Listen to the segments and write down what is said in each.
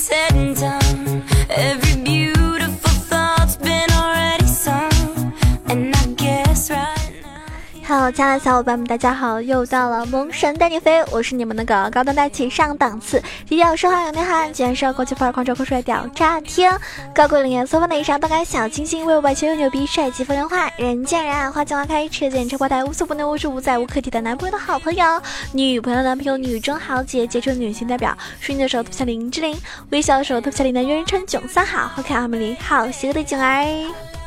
said and done, every 亲爱的小伙伴们，大家好！又到了萌神带你飞，我是你们那个高端大气上档次、低调奢华有内涵、简是国际范儿、狂拽酷帅屌炸天、高贵冷艳缩放的以上动感小清新、威武百千又牛逼、帅气风流话、人见人爱、花见花开、车见车爆胎、无所不能、无处不在、无可替代男朋友的好朋友、女朋友男朋友、女中豪杰、杰出的女性代表、睡的时候特像林志玲、微笑的时候特像林的约人称囧三好、好看好美丽、好邪恶的囧儿。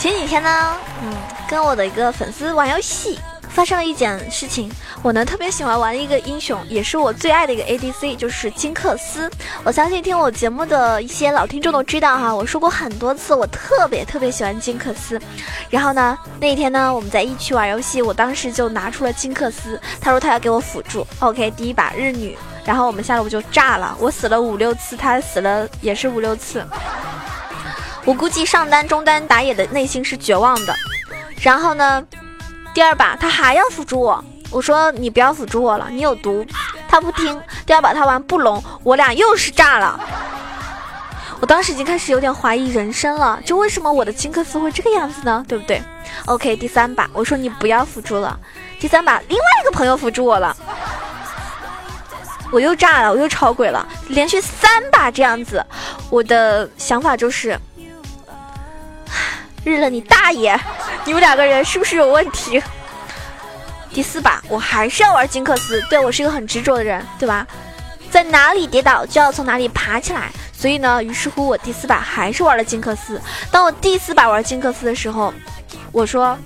前几天呢，嗯，跟我的一个粉丝玩游戏，发生了一件事情。我呢特别喜欢玩一个英雄，也是我最爱的一个 ADC，就是金克斯。我相信听我节目的一些老听众都知道哈，我说过很多次，我特别特别喜欢金克斯。然后呢，那一天呢，我们在一区玩游戏，我当时就拿出了金克斯，他说他要给我辅助。OK，第一把日女，然后我们下路就炸了，我死了五六次，他死了也是五六次。我估计上单中单打野的内心是绝望的，然后呢，第二把他还要辅助我，我说你不要辅助我了，你有毒，他不听。第二把他玩布隆，我俩又是炸了。我当时已经开始有点怀疑人生了，就为什么我的金克斯会这个样子呢？对不对？OK，第三把我说你不要辅助了，第三把另外一个朋友辅助我了，我又炸了，我又超鬼了，连续三把这样子，我的想法就是。日了你大爷！你们两个人是不是有问题？第四把我还是要玩金克斯，对我是一个很执着的人，对吧？在哪里跌倒就要从哪里爬起来，所以呢，于是乎我第四把还是玩了金克斯。当我第四把玩金克斯的时候，我说：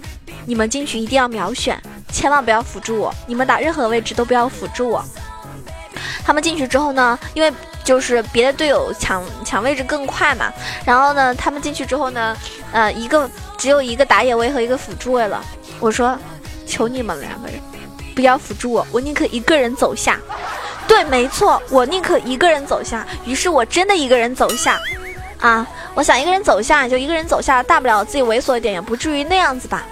你们进去一定要秒选，千万不要辅助我，你们打任何位置都不要辅助我。他们进去之后呢，因为就是别的队友抢抢位置更快嘛，然后呢，他们进去之后呢，呃，一个只有一个打野位和一个辅助位了。我说，求你们两个人不要辅助我，我宁可一个人走下。对，没错，我宁可一个人走下。于是我真的一个人走下，啊，我想一个人走下就一个人走下，大不了自己猥琐一点，也不至于那样子吧。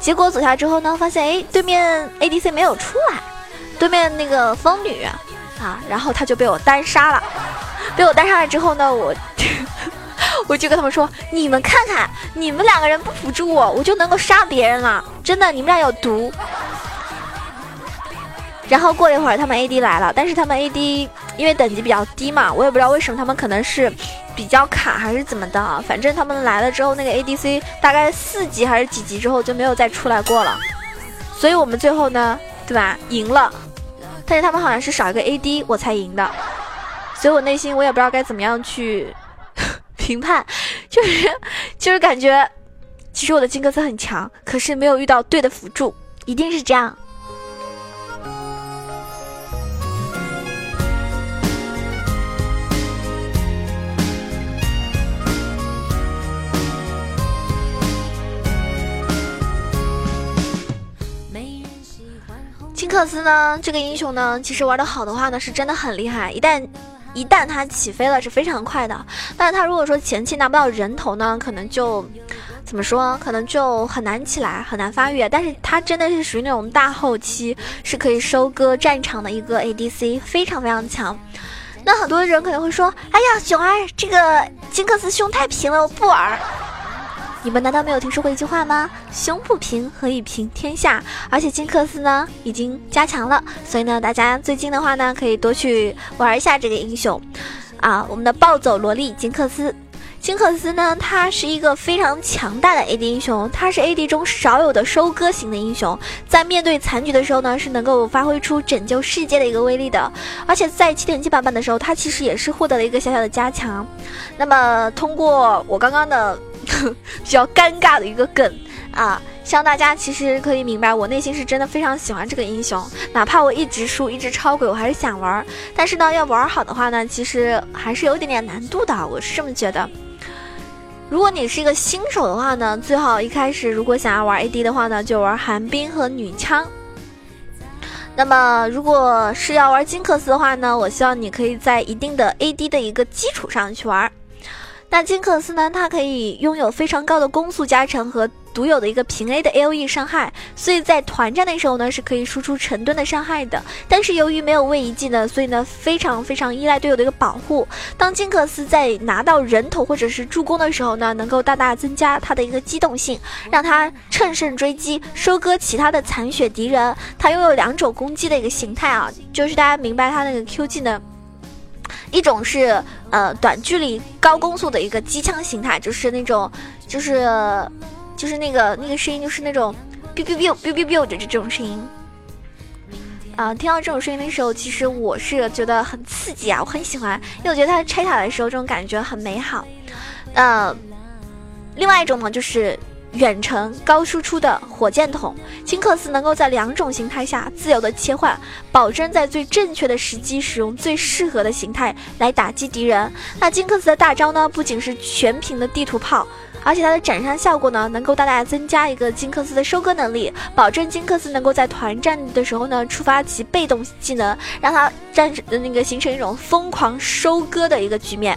结果走下之后呢，发现哎，对面 ADC 没有出来。对面那个风女啊，然后他就被我单杀了。被我单杀了之后呢，我 我就跟他们说：“你们看看，你们两个人不辅助我，我就能够杀别人了。真的，你们俩有毒。”然后过了一会儿，他们 AD 来了，但是他们 AD 因为等级比较低嘛，我也不知道为什么，他们可能是比较卡还是怎么的。反正他们来了之后，那个 ADC 大概四级还是几级之后就没有再出来过了。所以我们最后呢，对吧，赢了。但是他们好像是少一个 AD 我才赢的，所以我内心我也不知道该怎么样去 评判，就是就是感觉，其实我的金克斯很强，可是没有遇到对的辅助，一定是这样。克斯呢，这个英雄呢，其实玩的好的话呢，是真的很厉害。一旦一旦他起飞了，是非常快的。但是他如果说前期拿不到人头呢，可能就怎么说，可能就很难起来，很难发育。但是他真的是属于那种大后期是可以收割战场的一个 ADC，非常非常强。那很多人可能会说，哎呀，熊儿，这个金克斯胸太平了，我不玩。你们难道没有听说过一句话吗？胸不平，何以平天下？而且金克斯呢，已经加强了，所以呢，大家最近的话呢，可以多去玩一下这个英雄，啊，我们的暴走萝莉金克斯。金克斯呢，他是一个非常强大的 AD 英雄，他是 AD 中少有的收割型的英雄，在面对残局的时候呢，是能够发挥出拯救世界的一个威力的。而且在七点七版本的时候，他其实也是获得了一个小小的加强。那么通过我刚刚的。比较尴尬的一个梗啊，希望大家其实可以明白，我内心是真的非常喜欢这个英雄，哪怕我一直输，一直超鬼，我还是想玩。但是呢，要玩好的话呢，其实还是有点点难度的，我是这么觉得。如果你是一个新手的话呢，最好一开始如果想要玩 AD 的话呢，就玩寒冰和女枪。那么如果是要玩金克斯的话呢，我希望你可以在一定的 AD 的一个基础上去玩。那金克斯呢？它可以拥有非常高的攻速加成和独有的一个平 A 的 A O E 伤害，所以在团战的时候呢是可以输出成吨的伤害的。但是由于没有位移技能，所以呢非常非常依赖队友的一个保护。当金克斯在拿到人头或者是助攻的时候呢，能够大大增加他的一个机动性，让他乘胜追击，收割其他的残血敌人。他拥有两种攻击的一个形态啊，就是大家明白他那个 Q 技能。一种是呃短距离高攻速的一个机枪形态，就是那种，就是就是那个那个声音，就是那种 biu biu biu biu biu biu 的这种声音。啊，听到这种声音的时候，其实我是觉得很刺激啊，我很喜欢，因为我觉得它拆塔的时候这种感觉很美好。呃，另外一种呢就是。远程高输出的火箭筒，金克斯能够在两种形态下自由的切换，保证在最正确的时机使用最适合的形态来打击敌人。那金克斯的大招呢，不仅是全屏的地图炮，而且它的斩杀效果呢，能够大大增加一个金克斯的收割能力，保证金克斯能够在团战的时候呢，触发其被动技能，让他战那个形成一种疯狂收割的一个局面。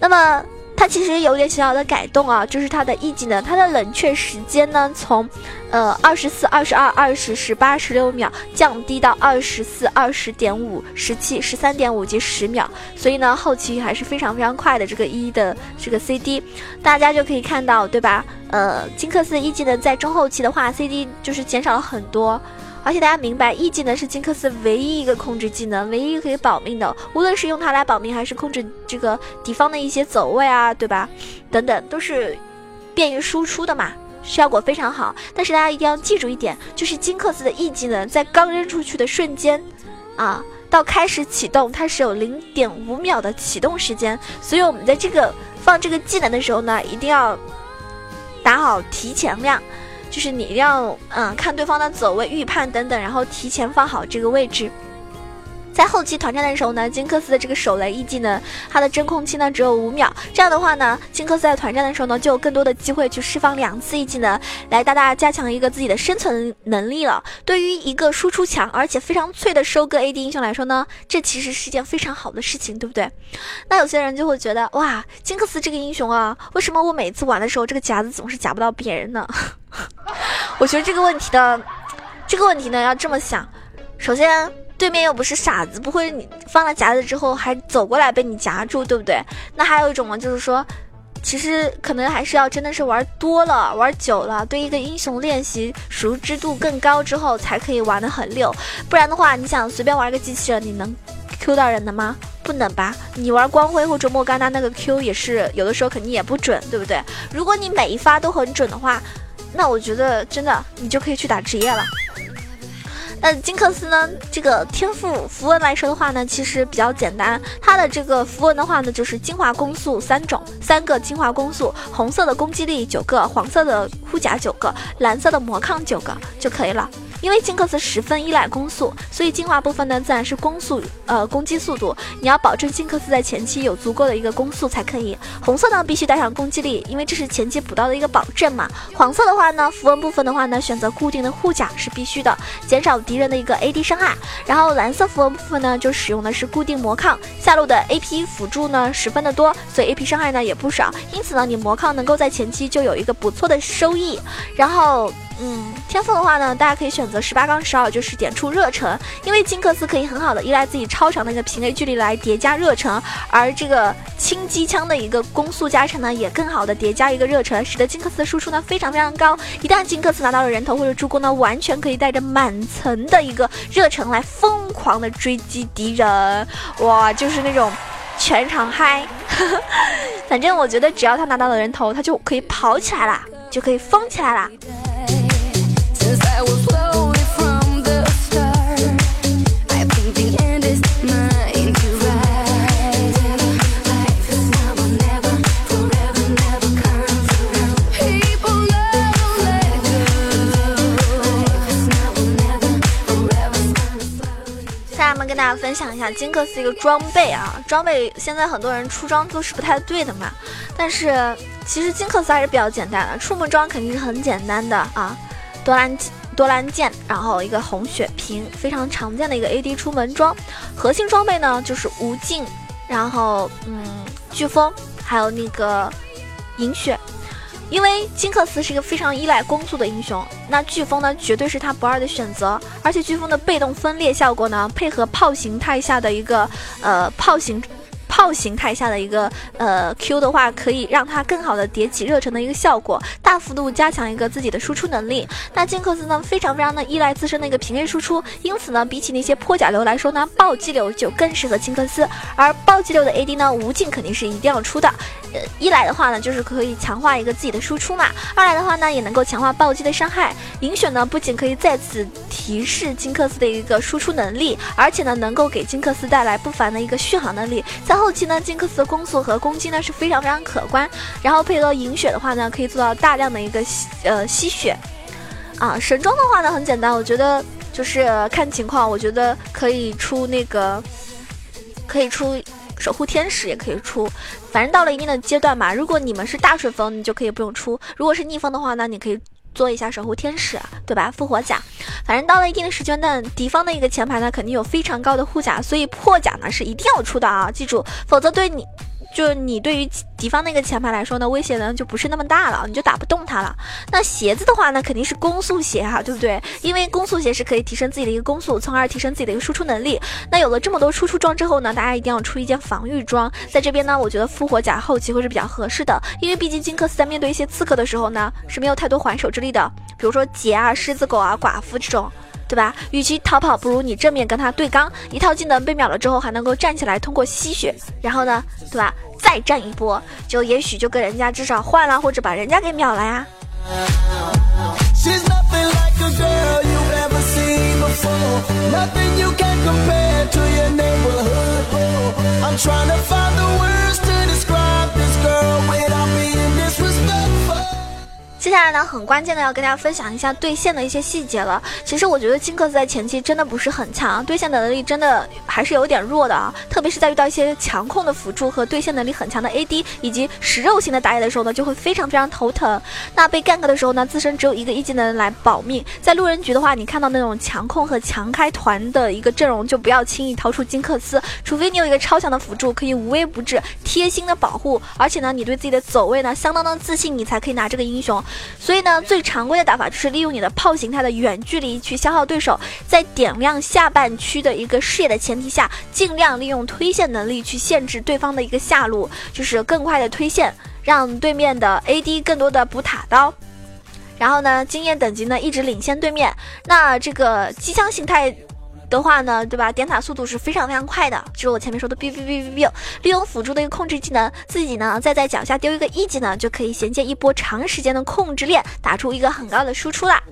那么。它其实有点小小的改动啊，就是它的 E 技能，它的冷却时间呢，从，呃，二十四、二十二、二十、十八、十六秒降低到二十四、二十点五、十七、十三点五及十秒，所以呢，后期还是非常非常快的这个一的这个 CD，大家就可以看到，对吧？呃，金克斯 E 技能在中后期的话，CD 就是减少了很多。而且大家明白，E 技能是金克斯唯一一个控制技能，唯一可以保命的。无论是用它来保命，还是控制这个敌方的一些走位啊，对吧？等等，都是便于输出的嘛，效果非常好。但是大家一定要记住一点，就是金克斯的 E 技能在刚扔出去的瞬间，啊，到开始启动，它是有零点五秒的启动时间。所以我们在这个放这个技能的时候呢，一定要打好提前量。就是你一定要嗯看对方的走位、预判等等，然后提前放好这个位置。在后期团战的时候呢，金克斯的这个手雷 E 技能，它的真空期呢只有五秒。这样的话呢，金克斯在团战的时候呢，就有更多的机会去释放两次 E 技能，来大大加强一个自己的生存能力了。对于一个输出强而且非常脆的收割 AD 英雄来说呢，这其实是一件非常好的事情，对不对？那有些人就会觉得，哇，金克斯这个英雄啊，为什么我每次玩的时候这个夹子总是夹不到别人呢？我觉得这个问题的，这个问题呢要这么想，首先。对面又不是傻子，不会你放了夹子之后还走过来被你夹住，对不对？那还有一种呢，就是说，其实可能还是要真的是玩多了、玩久了，对一个英雄练习熟知度更高之后，才可以玩得很溜。不然的话，你想随便玩个机器人，你能 Q 到人的吗？不能吧？你玩光辉或者莫甘娜那个 Q 也是有的时候肯定也不准，对不对？如果你每一发都很准的话，那我觉得真的你就可以去打职业了。那金克斯呢？这个天赋符文来说的话呢，其实比较简单。它的这个符文的话呢，就是精华攻速三种，三个精华攻速，红色的攻击力九个，黄色的护甲九个，蓝色的魔抗九个就可以了。因为金克斯十分依赖攻速，所以精华部分呢自然是攻速，呃，攻击速度。你要保证金克斯在前期有足够的一个攻速才可以。红色呢必须带上攻击力，因为这是前期补刀的一个保证嘛。黄色的话呢，符文部分的话呢，选择固定的护甲是必须的，减少敌人的一个 AD 伤害。然后蓝色符文部分呢，就使用的是固定魔抗，下路的 AP 辅助呢十分的多，所以 AP 伤害呢也不少。因此呢，你魔抗能够在前期就有一个不错的收益。然后。嗯，天赋的话呢，大家可以选择十八杠十二，就是点出热忱，因为金克斯可以很好的依赖自己超长的一个平 A 距离来叠加热忱，而这个轻机枪的一个攻速加成呢，也更好的叠加一个热忱，使得金克斯的输出呢非常非常高。一旦金克斯拿到了人头或者助攻呢，完全可以带着满层的一个热忱来疯狂的追击敌人，哇，就是那种全场嗨。反正我觉得只要他拿到了人头，他就可以跑起来啦，就可以疯起来啦。下面跟大家分享一下金克斯一个装备啊，装备现在很多人出装都是不太对的嘛，但是其实金克斯还是比较简单的，出门装肯定是很简单的啊。多兰多兰剑，然后一个红血瓶，非常常见的一个 AD 出门装。核心装备呢就是无尽，然后嗯飓风，还有那个银血。因为金克斯是一个非常依赖攻速的英雄，那飓风呢绝对是他不二的选择，而且飓风的被动分裂效果呢，配合炮形态下的一个呃炮形。炮形态下的一个呃 Q 的话，可以让它更好的叠起热成的一个效果，大幅度加强一个自己的输出能力。那金克斯呢，非常非常的依赖自身的一个平 A 输出，因此呢，比起那些破甲流来说呢，暴击流就更适合金克斯。而暴击流的 AD 呢，无尽肯定是一定要出的。呃，一来的话呢，就是可以强化一个自己的输出嘛；二来的话呢，也能够强化暴击的伤害。银选呢，不仅可以再次提示金克斯的一个输出能力，而且呢，能够给金克斯带来不凡的一个续航能力。在后期呢，金克斯的攻速和攻击呢是非常非常可观。然后配合银血的话呢，可以做到大量的一个吸呃吸血。啊，神装的话呢很简单，我觉得就是看情况，我觉得可以出那个，可以出。守护天使也可以出，反正到了一定的阶段嘛。如果你们是大顺风，你就可以不用出；如果是逆风的话，那你可以做一下守护天使，对吧？复活甲。反正到了一定的时间段，敌方的一个前排呢，肯定有非常高的护甲，所以破甲呢是一定要出的啊！记住，否则对你。就你对于敌方那个前排来说呢，威胁呢就不是那么大了，你就打不动他了。那鞋子的话呢，肯定是攻速鞋哈，对不对？因为攻速鞋是可以提升自己的一个攻速，从而提升自己的一个输出能力。那有了这么多输出装之后呢，大家一定要出一件防御装。在这边呢，我觉得复活甲后期会是比较合适的，因为毕竟金克斯在面对一些刺客的时候呢，是没有太多还手之力的，比如说杰啊、狮子狗啊、寡妇这种。对吧？与其逃跑，不如你正面跟他对刚，一套技能被秒了之后，还能够站起来通过吸血，然后呢，对吧？再战一波，就也许就跟人家至少换了，或者把人家给秒了呀。接下来呢，很关键的要跟大家分享一下对线的一些细节了。其实我觉得金克斯在前期真的不是很强，对线的能力真的还是有点弱的啊。特别是在遇到一些强控的辅助和对线能力很强的 AD 以及食肉型的打野的时候呢，就会非常非常头疼。那被 gank 的时候呢，自身只有一个一技能来保命。在路人局的话，你看到那种强控和强开团的一个阵容，就不要轻易掏出金克斯，除非你有一个超强的辅助可以无微不至、贴心的保护，而且呢，你对自己的走位呢相当的自信，你才可以拿这个英雄。所以呢，最常规的打法就是利用你的炮形态的远距离去消耗对手，在点亮下半区的一个视野的前提下，尽量利用推线能力去限制对方的一个下路，就是更快的推线，让对面的 AD 更多的补塔刀。然后呢，经验等级呢一直领先对面。那这个机枪形态。的话呢，对吧？点塔速度是非常非常快的，就是我前面说的 biu biu biu biu，利用辅助的一个控制技能，自己呢再在脚下丢一个 E 技能，就可以衔接一波长时间的控制链，打出一个很高的输出啦。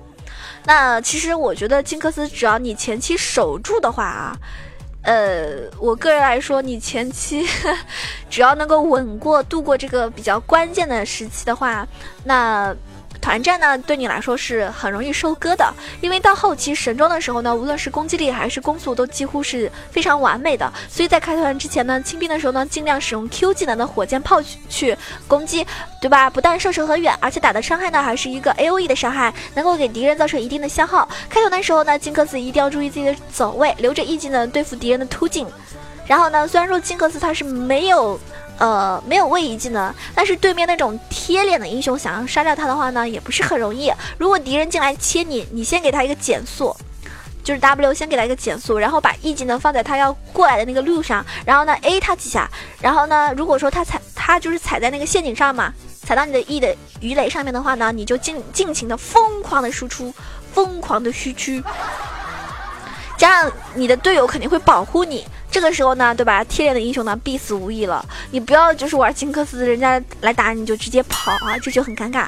那其实我觉得金克斯只要你前期守住的话啊，呃，我个人来说，你前期只要能够稳过度过这个比较关键的时期的话，那。团战呢，对你来说是很容易收割的，因为到后期神装的时候呢，无论是攻击力还是攻速都几乎是非常完美的。所以在开团之前呢，清兵的时候呢，尽量使用 Q 技能的火箭炮去攻击，对吧？不但射程很远，而且打的伤害呢还是一个 A O E 的伤害，能够给敌人造成一定的消耗。开团的时候呢，金克斯一定要注意自己的走位，留着 E 技能对付敌人的突进。然后呢，虽然说金克斯他是没有。呃，没有位移技能，但是对面那种贴脸的英雄想要杀掉他的话呢，也不是很容易。如果敌人进来切你，你先给他一个减速，就是 W 先给他一个减速，然后把 E 技能放在他要过来的那个路上，然后呢 A 他几下，然后呢，如果说他踩他就是踩在那个陷阱上嘛，踩到你的 E 的鱼雷上面的话呢，你就尽尽情的疯狂的输出，疯狂的虚区，加上你的队友肯定会保护你。这个时候呢，对吧？贴脸的英雄呢，必死无疑了。你不要就是玩金克斯，人家来打你就直接跑啊，这就很尴尬。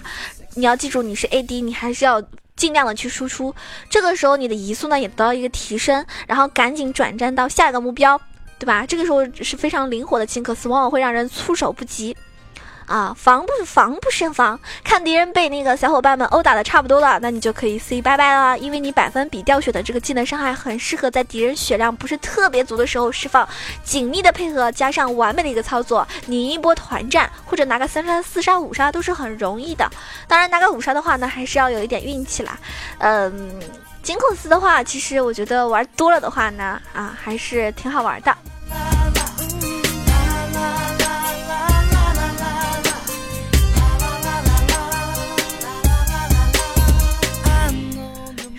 你要记住，你是 AD，你还是要尽量的去输出。这个时候你的移速呢也得到一个提升，然后赶紧转战到下一个目标，对吧？这个时候是非常灵活的金克斯，往往会让人措手不及。啊，防不防不胜防，看敌人被那个小伙伴们殴打的差不多了，那你就可以 say 拜拜了，因为你百分比掉血的这个技能伤害很适合在敌人血量不是特别足的时候释放，紧密的配合加上完美的一个操作，你一波团战或者拿个三杀四杀五杀都是很容易的。当然拿个五杀的话呢，还是要有一点运气啦。嗯，金克斯的话，其实我觉得玩多了的话呢，啊，还是挺好玩的。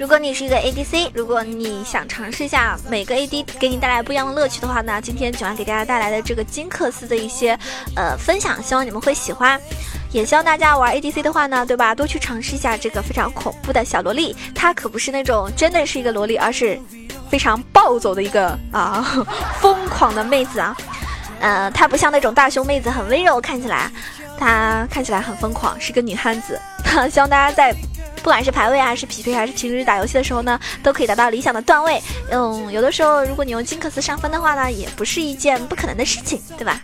如果你是一个 ADC，如果你想尝试一下每个 AD 给你带来不一样的乐趣的话呢，今天九安给大家带来的这个金克斯的一些呃分享，希望你们会喜欢。也希望大家玩 ADC 的话呢，对吧？多去尝试一下这个非常恐怖的小萝莉，她可不是那种真的是一个萝莉，而是非常暴走的一个啊 疯狂的妹子啊。呃，她不像那种大胸妹子很温柔，看起来她看起来很疯狂，是个女汉子。希望大家在不管是排位还是匹配还是平时打游戏的时候呢，都可以达到理想的段位。嗯，有的时候如果你用金克斯上分的话呢，也不是一件不可能的事情，对吧？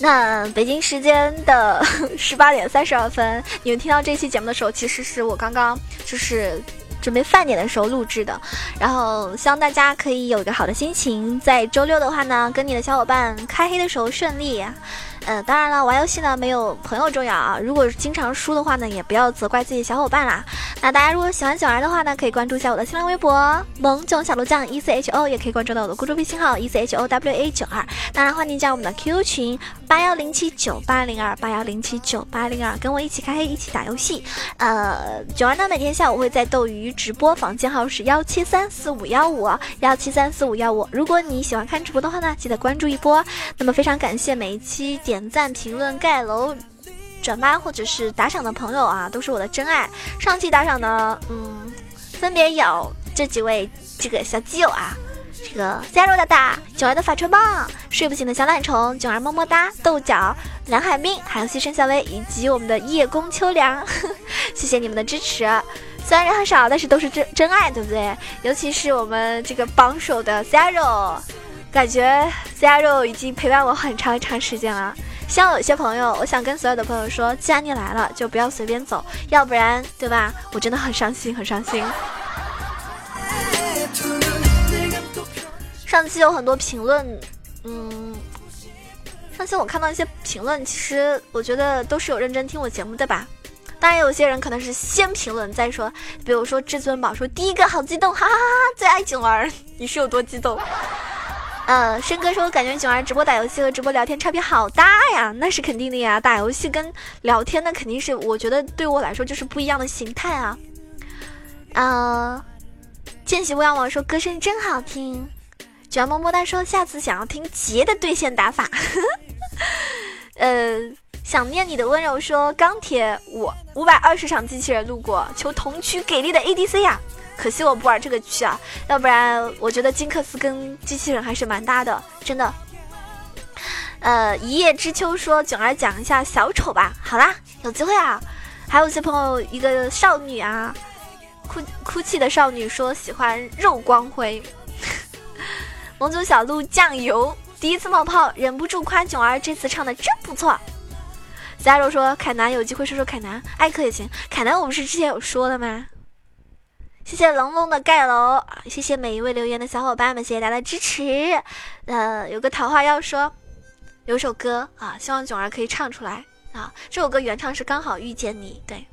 那北京时间的 十八点三十二分，你们听到这期节目的时候，其实是我刚刚就是准备饭点的时候录制的。然后希望大家可以有一个好的心情，在周六的话呢，跟你的小伙伴开黑的时候顺利。呃，当然了，玩游戏呢没有朋友重要啊。如果经常输的话呢，也不要责怪自己小伙伴啦。那大家如果喜欢九儿的话呢，可以关注一下我的新浪微博萌囧小鹿酱 E C H O，也可以关注到我的公众微信号 E C H O W A 九二。当然欢迎加我们的 QQ 群八幺零七九八零二八幺零七九八零二，跟我一起开黑，一起打游戏。呃，九儿呢每天下午会在斗鱼直播，房间号是幺七三四五幺五幺七三四五幺五。如果你喜欢看直播的话呢，记得关注一波。那么非常感谢每一期点赞、评论、盖楼、转发或者是打赏的朋友啊，都是我的真爱。上期打赏的，嗯，分别有这几位这个小基友啊，这个 zero 大大、九儿的法锤棒、睡不醒的小懒虫、九儿么么哒、豆角、蓝海滨，还有牺牲小薇以及我们的叶公秋凉，谢谢你们的支持。虽然人很少，但是都是真真爱，对不对？尤其是我们这个榜首的 zero。感觉 Zero 已经陪伴我很长很长时间了。像有些朋友，我想跟所有的朋友说，既然你来了，就不要随便走，要不然，对吧？我真的很伤心，很伤心。上期有很多评论，嗯，上期我看到一些评论，其实我觉得都是有认真听我节目的吧。当然，有些人可能是先评论再说，比如说至尊宝说第一个好激动，哈哈哈哈，最爱囧儿，你是有多激动？呃，申哥说感觉囧儿直播打游戏和直播聊天差别好大呀，那是肯定的呀。打游戏跟聊天那肯定是，我觉得对我来说就是不一样的形态啊。嗯，见习乌鸦王说歌声真好听。卷么么哒说下次想要听杰的对线打法。呃，想念你的温柔说钢铁我五百二十场机器人路过，求同区给力的 ADC 呀。可惜我不玩这个区啊，要不然我觉得金克斯跟机器人还是蛮搭的，真的。呃，一叶知秋说囧儿讲一下小丑吧。好啦，有机会啊。还有些朋友，一个少女啊，哭哭泣的少女说喜欢肉光辉。蒙族小鹿酱油第一次冒泡，忍不住夸囧儿这次唱的真不错。加肉说凯南有机会说说凯南，艾克也行。凯南我不是之前有说的吗？谢谢龙龙的盖楼，谢谢每一位留言的小伙伴们，谢谢大家的支持。呃，有个桃花要说，有首歌啊，希望囧儿可以唱出来啊。这首歌原唱是刚好遇见你，对。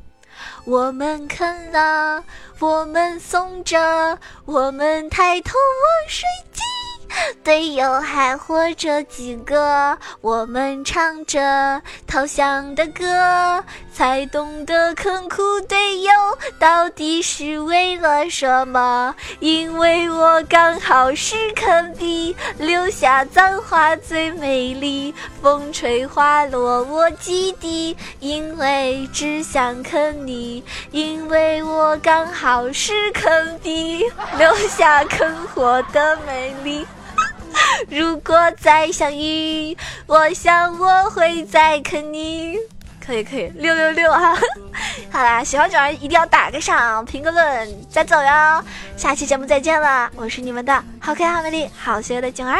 我们啃了，我们送着，我们抬头望水晶。队友还活着几个？我们唱着投降的歌，才懂得坑苦队友到底是为了什么。因为我刚好是坑逼，留下脏话最美丽。风吹花落我基地，因为只想坑你。因为我刚好是坑逼，留下坑活的美丽。如果再相遇，我想我会再坑你。可以可以，六六六啊。好啦，喜欢九儿一定要打个赏，评个论再走哟。下期节目再见了，我是你们的好可爱、好美丽、好邪恶的九儿。